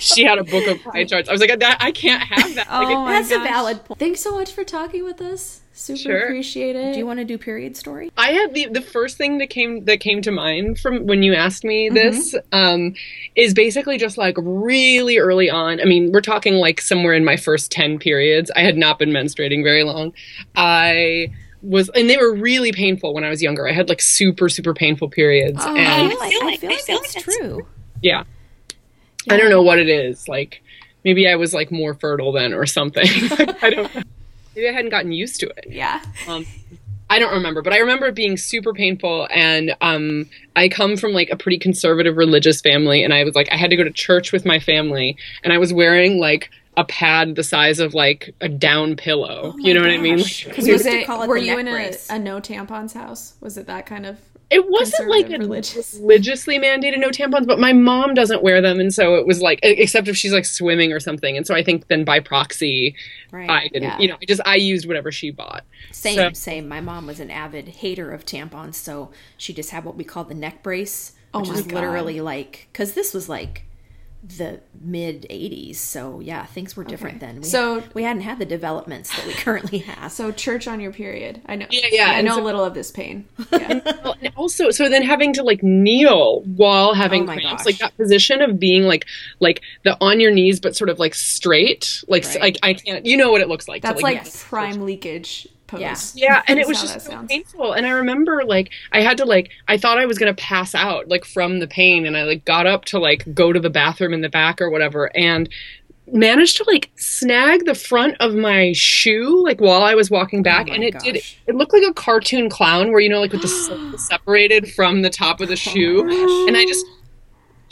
she had a book of pie charts. I was like, that I can't have that. Like, Oh my That's a valid point. Thanks so much for talking with us. Super Sure. appreciate it. Do you want to do period story? I had the the first thing that came that came to mind from when you asked me this um, is basically just like really early on. I mean, we're talking like somewhere in my first ten periods. I had not been menstruating very long. I was, and they were really painful when I was younger. I had like super super painful periods, Oh, and I feel like, I feel like that's true. yeah, I don't know what it is. Like maybe I was like more fertile then or something. I don't. know. Maybe I hadn't gotten used to it. Yeah. Um, I don't remember, but I remember it being super painful. And um, I come from like a pretty conservative religious family, and I was like, I had to go to church with my family, and I was wearing like a pad the size of like a down pillow. you know what I mean? gosh. Like, 'Cause Was used to it, call it were you in a, a no tampons house? Was it that kind of it wasn't like religious? religiously mandated no tampons, but my mom doesn't wear them, and so it was like, except if she's like swimming or something, and so I think then by proxy, Right. I didn't. Yeah. You know, I just I used whatever she bought. Same, So- same. My mom was an avid hater of tampons, so she just had what we call the neck brace, Oh which my is God. literally like because this was like the mid '80s, so yeah, things were different Okay. then. We, So- we hadn't had the developments that we currently have. so church on your period? I know. Yeah, yeah, I know so- a little of this pain. Yeah. Well, and also, so then having to like kneel while having Oh cramps, gosh. like that position of being like like the on your knees but sort of like straight, like s- Right. like I can't. You know what it looks like. to, That's like yes. prime leakage pose. Yeah. Yeah, and it was just so sounds. painful. And I remember like I had to like I thought I was gonna pass out like from the pain, and I like got up to like go to the bathroom in the back or whatever, and managed to like snag the front of my shoe like while I was walking back, Oh and it did it looked like a cartoon clown where you know like with the separated from the top of the shoe, and I just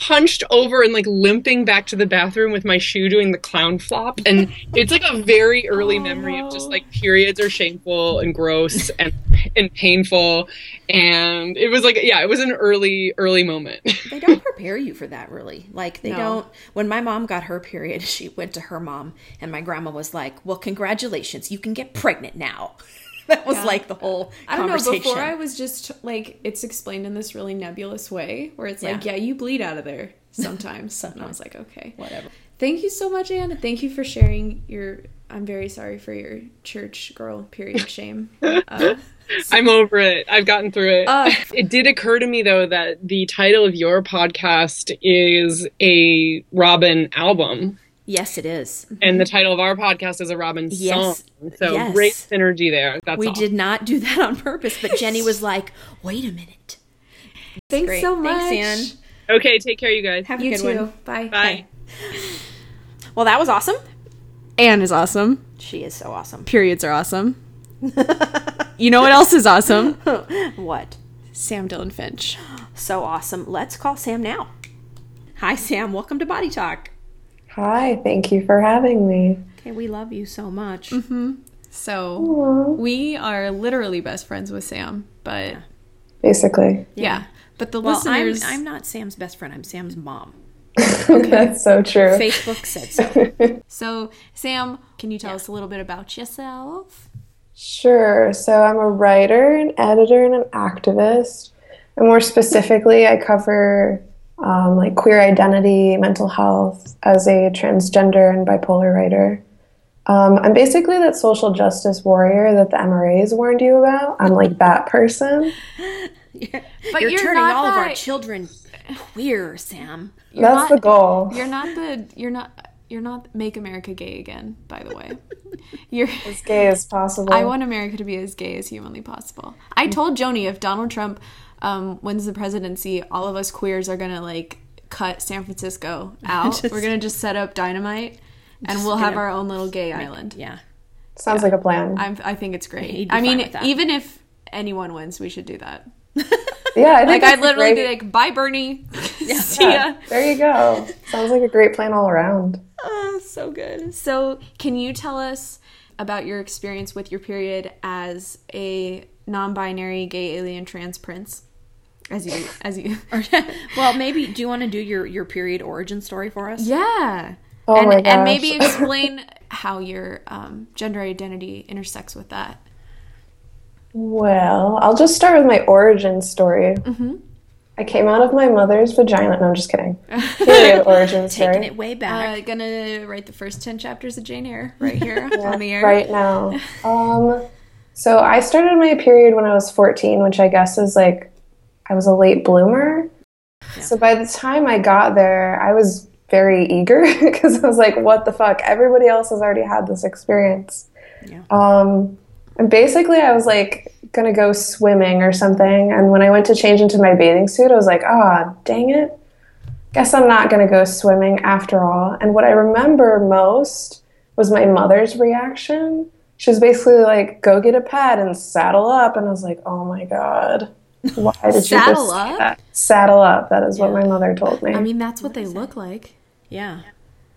hunched over and like limping back to the bathroom with my shoe doing the clown flop. And it's like a very early Oh, memory of just like periods are shameful and gross and and painful. And it was like yeah it was an early early moment. They don't prepare you for that really. Like they No. don't. When my mom got her period she went to her mom and my grandma was like well congratulations. You can get pregnant now that was Yeah. like the whole I don't know. Before I was just like it's explained in this really nebulous way, where it's like, Yeah. yeah, you bleed out of there sometimes. and I was like, okay, whatever Thank you so much, Ann. Thank you for sharing your. I'm very sorry for your church girl period shame. Uh, i'm over it i've gotten through it uh, it did occur to me though that the title of your podcast is a Robyn album yes it is and the title of our podcast is a Robyn Yes. song so Yes. great synergy there that's we all. did not do that on purpose but jenny was like wait a minute thanks Great. so much. Thanks, okay take care you guys have a You good too. one Bye. bye well that was awesome Ann is awesome. she is so awesome Periods are awesome. you know what else is awesome? what Sam Dylan Finch. so awesome let's call sam now hi sam welcome to body talk Hi, thank you for having me. okay we love you so much mm-hmm. So Aw, we are literally best friends with Sam, but Basically, yeah. But the well I'm, I'm not sam's best friend i'm sam's mom Okay. that's so true. facebook said so so Sam, can you tell us a little bit about yourself? Sure. So I'm a writer, an editor, and an activist. And more specifically, I cover um, like queer identity, mental health as a transgender and bipolar writer. Um, I'm basically that social justice warrior that the MRAs warned you about. I'm like that person. But you're, you're turning not all of our children queer sam You're That's not- the goal. You're not the. You're not. You're not make America gay again. By the way, you're. As gay as possible. I want America to be as gay as humanly possible. I told Joni if Donald Trump um, wins the presidency, all of us queers are gonna like cut San Francisco out. We're gonna just set up dynamite, and we'll have our own little gay island. yeah Sounds like a plan. I'm, I think it's great. he'd I mean, even if anyone wins, we should do that. Yeah, I think Like I'd literally great- be like, "Bye, Bernie." See ya. Yeah, there you go. Sounds like a great plan all around. Oh, so good. So, can you tell us about your experience with your period as a non-binary gay alien trans prince? As you, as you, well, maybe do you want to do your your period origin story for us? yeah. Oh and, my and maybe explain how your um, gender identity intersects with that. Well, I'll just start with my origin story. Mm-hmm. I came out of my mother's vagina. No, I'm just kidding. Period origin Taking story. it way back. Uh, gonna write the first ten chapters of Jane Eyre right here on the air. right now. Um, so I started my period when I was 14, which I guess is like I was a late bloomer. So by the time I got there, I was very eager because I was like, "What the fuck? Everybody else has already had this experience." Yeah. Um, and basically, I was like gonna go swimming or something. And when I went to change into my bathing suit, I was like, "Ah, dang it." Guess I'm not going to go swimming after all. And what I remember most was my mother's reaction. She was basically like, "Go get a pad and saddle up," and I was like, "Oh my god, why did you Saddle just say up? that? saddle up?" That is what my mother told me. I mean, that's what they look like. yeah.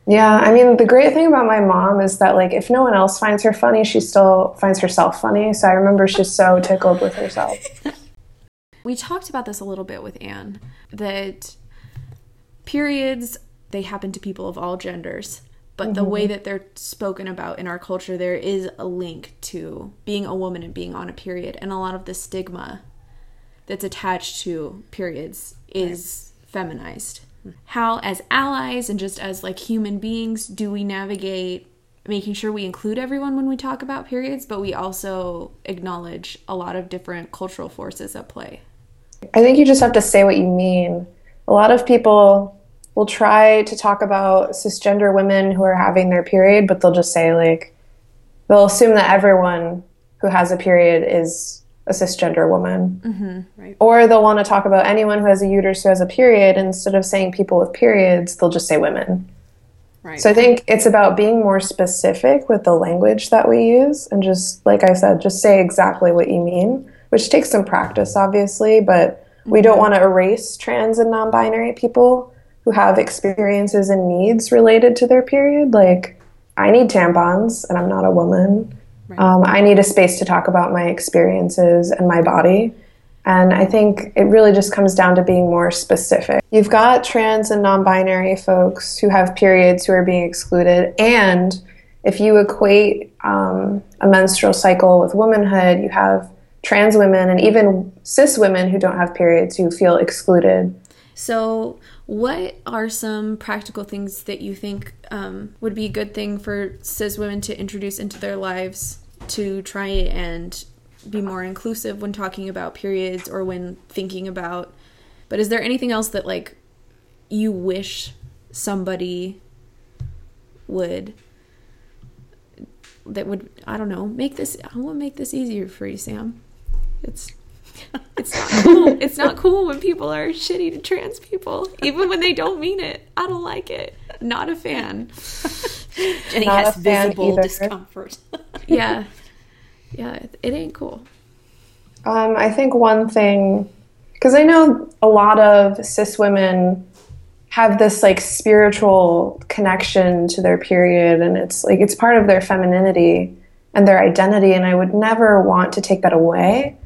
yeah, I mean, the great thing about my mom is that like, if no one else finds her funny, she still finds herself funny. So I remember she's so tickled with herself. We talked about this a little bit with Ann that periods they happen to people of all genders, but the mm-hmm. way that they're spoken about in our culture there is a link to being a woman and being on a period and a lot of the stigma that's attached to periods is feminized. How as allies and just as like human beings do we navigate making sure we include everyone when we talk about periods, but we also acknowledge a lot of different cultural forces at play. I think you just have to say what you mean. A lot of people will try to talk about cisgender women who are having their period, but they'll just say, like, they'll assume that everyone who has a period is a cisgender woman. Mm-hmm. Right. Or they'll want to talk about anyone who has a uterus who has a period. Instead of saying people with periods, they'll just say women. Right. So I think it's about being more specific with the language that we use and just, like I said, just say exactly what you mean, which takes some practice, obviously, but we don't want to erase trans and non binary people who have experiences and needs related to their period. Like, I need tampons and I'm not a woman. Um, I need a space to talk about my experiences and my body. And I think it really just comes down to being more specific. You've got trans and non binary folks who have periods who are being excluded. And if you equate um, a menstrual cycle with womanhood, you have trans women and even cis women who don't have periods who feel excluded. So, what are some practical things that you think um, would be a good thing for cis women to introduce into their lives to try and be more inclusive when talking about periods or when thinking about? But is there anything else that like you wish somebody would that would I don't know make this I want to make this easier for you, Sam. It's it's not cool. It's not cool when people are shitty to trans people, even when they don't mean it. I don't like it. Not a fan. Jenny Not has a fan visible either. discomfort. Yeah, yeah. It, it ain't cool. Um, I think one thing, because I know a lot of cis women have this like spiritual connection to their period, and it's like it's part of their femininity and their identity, and I would never want to take that away.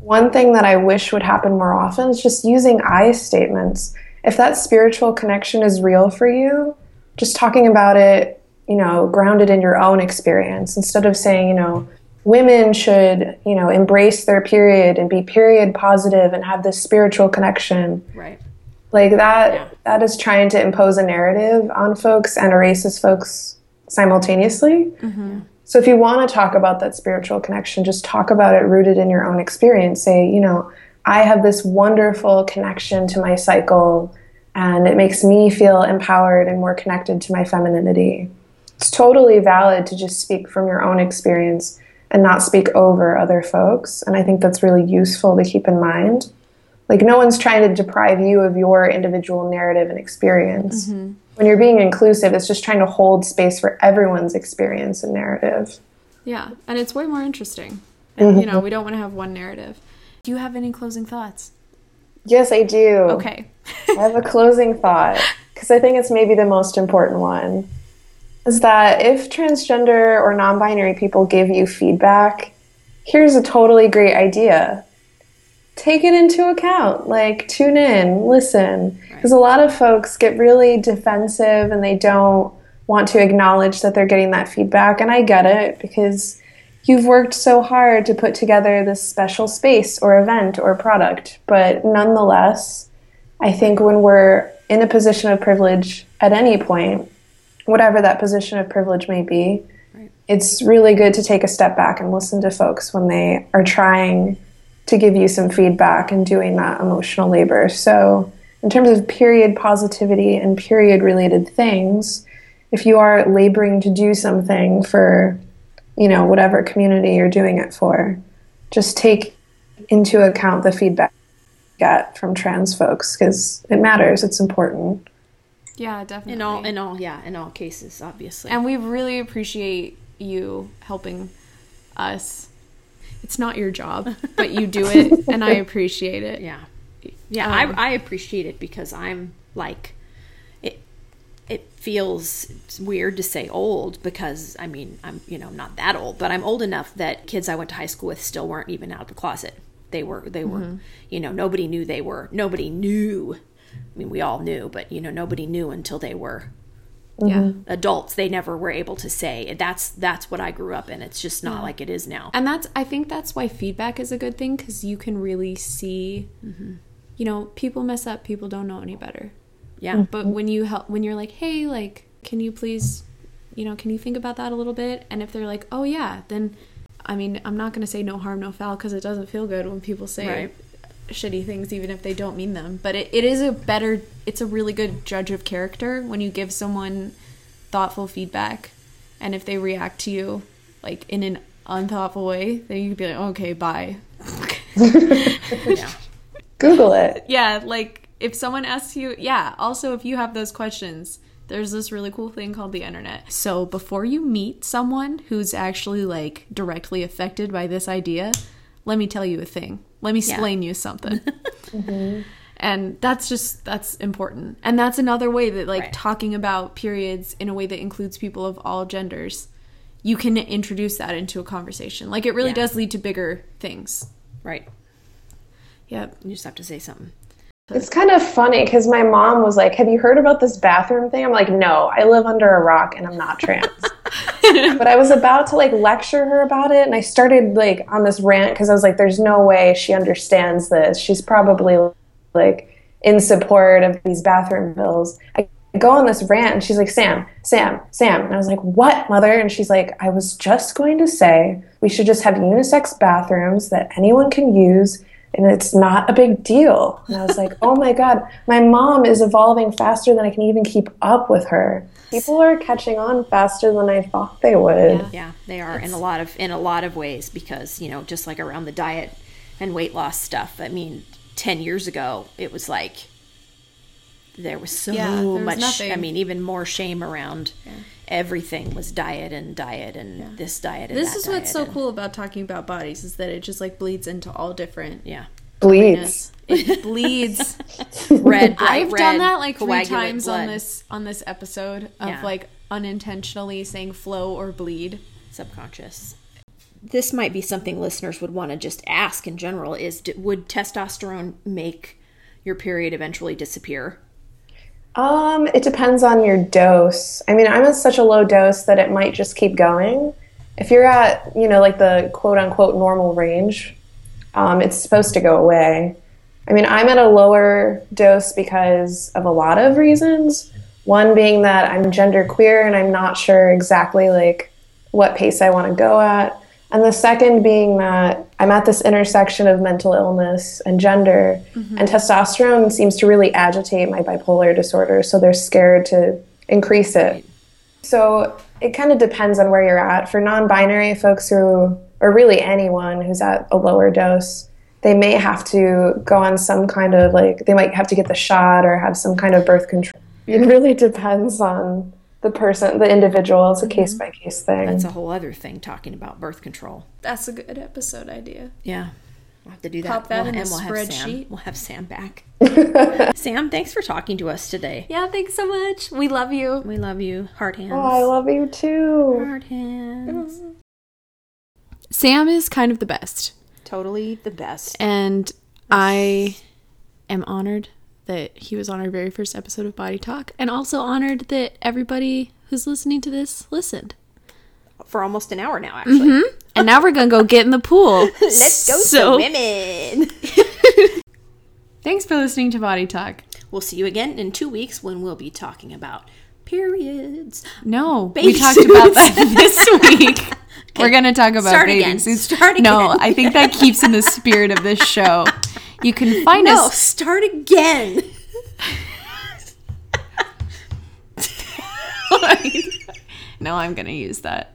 One thing that I wish would happen more often is just using I statements. If that spiritual connection is real for you, just talking about it, you know, grounded in your own experience instead of saying, you know, women should, you know, embrace their period and be period positive and have this spiritual connection. right. Like that Yeah. that is trying to impose a narrative on folks and erases folks simultaneously. Mm-hmm. So if you want to talk about that spiritual connection, just talk about it rooted in your own experience. Say, you know, I have this wonderful connection to my cycle and it makes me feel empowered and more connected to my femininity. It's totally valid to just speak from your own experience and not speak over other folks. And I think that's really useful to keep in mind. Like, no one's trying to deprive you of your individual narrative and experience. Mm-hmm. When you're being inclusive, it's just trying to hold space for everyone's experience and narrative. Yeah, and it's way more interesting. And, mm-hmm. You know, we don't want to have one narrative. Do you have any closing thoughts? Yes, I do. Okay. I have a closing thought because I think it's maybe the most important one. Is that if transgender or non binary people give you feedback, here's a totally great idea. Take it into account. Like, tune in, listen. Because a lot of folks get really defensive and they don't want to acknowledge that they're getting that feedback. And I get it because you've worked so hard to put together this special space or event or product. But nonetheless, I think when we're in a position of privilege at any point, whatever that position of privilege may be, it's really good to take a step back and listen to folks when they are trying to give you some feedback and doing that emotional labor. So, in terms of period positivity and period related things, if you are laboring to do something for, you know, whatever community you're doing it for, just take into account the feedback you get from trans folks because it matters. It's important. Yeah, definitely. In all, in all, yeah, in all cases, obviously. and we really appreciate you helping us. It's not your job, but you do it, and I appreciate it. yeah, yeah, Um, I I appreciate it because I'm like, it it feels weird to say old because I mean I'm you know not that old, but I'm old enough that kids I went to high school with still weren't even out of the closet. They were they were you know nobody knew they were nobody knew. I mean we all knew, but you know nobody knew until they were Yeah. Mm-hmm. adults they never were able to say that's that's what i grew up in it's just not like it is now And that's I think that's why feedback is a good thing because you can really see, mm-hmm. you know, people mess up. People don't know any better. yeah But mm-hmm. when you help, when you're like, hey, like, can you please, you know, can you think about that a little bit? And if they're like, oh yeah, then, I mean, I'm not gonna say no harm, no foul because it doesn't feel good when people say Right. Shitty things, even if they don't mean them. But it, it is a better, it's a really good judge of character when you give someone thoughtful feedback, and if they react to you like in an unthoughtful way, then you can be like, okay, bye. yeah Google it. Yeah, like if someone asks you, yeah, also if you have those questions, there's this really cool thing called the internet. So before you meet someone who's actually like directly affected by this idea, let me tell you a thing. Let me explain you something. Mm-hmm. And that's just that's important. And that's another way that like Right. talking about periods in a way that includes people of all genders, you can introduce that into a conversation. Like it really Yeah. does lead to bigger things. right Yep. you just have to say something It's kind of funny because my mom was like, Have you heard about this bathroom thing? I'm like, No, I live under a rock and I'm not trans. but I was about to like lecture her about it and I started like on this rant because I was like, There's no way she understands this. She's probably like in support of these bathroom bills. I go on this rant and she's like, Sam, Sam, Sam. And I was like, What, mother? And she's like, I was just going to say we should just have unisex bathrooms that anyone can use and it's not a big deal. And I was like, oh my God, my mom is evolving faster than I can even keep up with her. People are catching on faster than I thought they would. yeah they are in a lot of in a lot of ways because you know just like around the diet and weight loss stuff i mean 10 years ago it was like there was so Yeah, there was much nothing. i mean even more shame around everything was diet and diet and this diet and This that is what's so and- cool about talking about bodies is that it just like bleeds into all different. yeah Bleeds. It bleeds. red bright I've done that like three coagulate times on this on this episode of Yeah. like unintentionally saying flow or bleed. subconscious. This might be something listeners would want to just ask in general is d- would testosterone make your period eventually disappear? Um, it depends on your dose. I mean, I'm at such a low dose that it might just keep going. If you're at, you know, like the quote unquote normal range, um, it's supposed to go away. I mean, I'm at a lower dose because of a lot of reasons. One being that I'm genderqueer and I'm not sure exactly like what pace I want to go at. And the second being that I'm at this intersection of mental illness and gender, mm-hmm. and testosterone seems to really agitate my bipolar disorder, so they're scared to increase it. So it kind of depends on where you're at. For non binary folks who, or really anyone who's at a lower dose, they may have to go on some kind of like, they might have to get the shot or have some kind of birth control. It really depends on the person, the individual. It's a case by case thing. That's a whole other thing talking about birth control. That's a good episode idea. Yeah. We'll have to do that. Pop that We'll- in the and we'll have Sam. spreadsheet. We'll have Sam back. Sam, thanks for talking to us today. Yeah, thanks so much. We love you. We love you. Heart oh, hands. Oh, I love you too. Heart hands. Sam is kind of the best. Totally the best. And I am honored that he was on our very first episode of Body Talk and also honored that everybody who's listening to this listened. For almost an hour now, actually. Mm-hmm. And now we're going to go get in the pool. Let's go So- swimming. Thanks for listening to Body Talk. We'll see you again in two weeks when we'll be talking about periods. No, Baby we talked about that this week. We're going to talk about Start bathing again. suits. Start No. I think that keeps in the spirit of this show. You can find No, us start again. No, I'm gonna use that.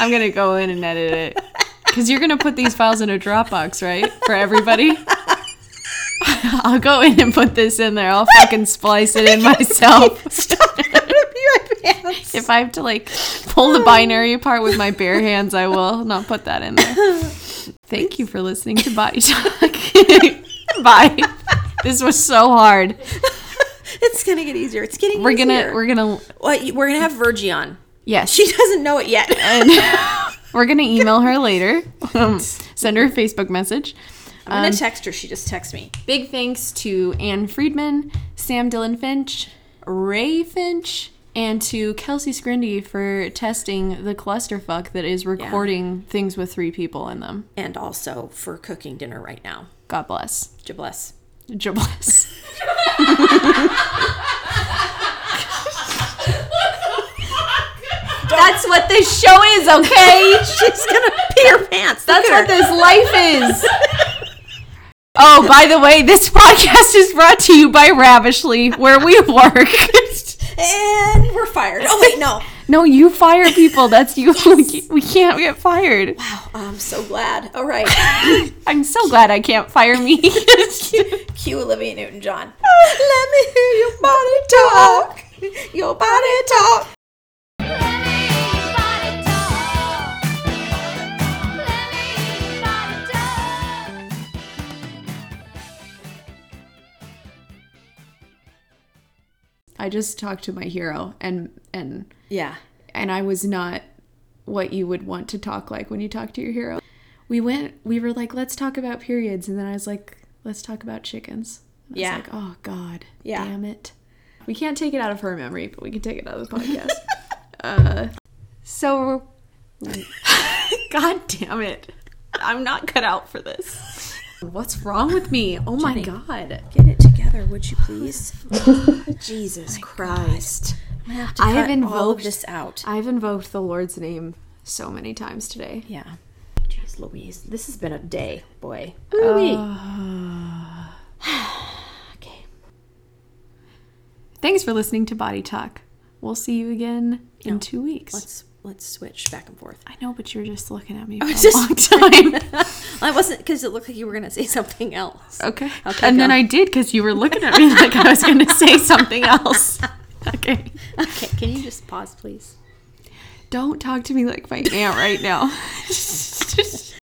I'm gonna go in and edit it because you're gonna put these files in a Dropbox, right, for everybody. I'll go in and put this in there. I'll fucking splice it in myself. Stop it. Be my pants. If I have to like pull the binary apart with my bare hands, I will not put that in there. Thank you for listening to Body Talk. Bye. This was so hard. It's gonna get easier. It's getting. We're gonna we're gonna What, we're gonna have Virgie on. yes. She doesn't know it yet. and we're gonna email her later. Um, send her a Facebook message. I'm gonna text her. She just texts me. Big thanks to Ann Friedman, Sam Dylan Finch, Ray Finch, and to Kelsey Scrindy for testing the clusterfuck that is recording things with three people in them. And also for cooking dinner right now. God bless. God bless. Ja bless. That's what this show is, okay? She's gonna pee her pants. That's what this life is. Oh, by the way, this podcast is brought to you by Ravishly, where we work. And we're fired. Oh wait, no. No, you fire people. That's you. We can't get fired. Wow, I'm so glad. All right. I'm so glad I can't fire me. Cue Olivia Newton-John. Let me hear your body talk. Your body talk. I just talked to my hero, and and Yeah. and I was not what you would want to talk like when you talk to your hero. We went, we were like, let's talk about periods, and then I was like, let's talk about chickens. And I Yeah. was like, oh God, Yeah. damn it. We can't take it out of her memory, but we can take it out of the podcast. uh, so, God damn it, I'm not cut out for this. What's wrong with me? Oh my God. Get it together, would you please? Jesus Christ. I'm gonna have I have invoked- this out. I've invoked the Lord's name so many times today. Yeah. Jeez Louise. This has been a day, boy. Ooh-wee. Uh, okay. Thanks for listening to Body Talk. We'll see you again in two weeks. Let's let's switch back and forth. I know, but you were just looking at me for was a just- long time. I wasn't because it looked like you were gonna say something else. okay. Okay, and then. I did because you were looking at me like I was going to say something else. Okay. Okay, can you just pause, please? Don't talk to me like my aunt right now.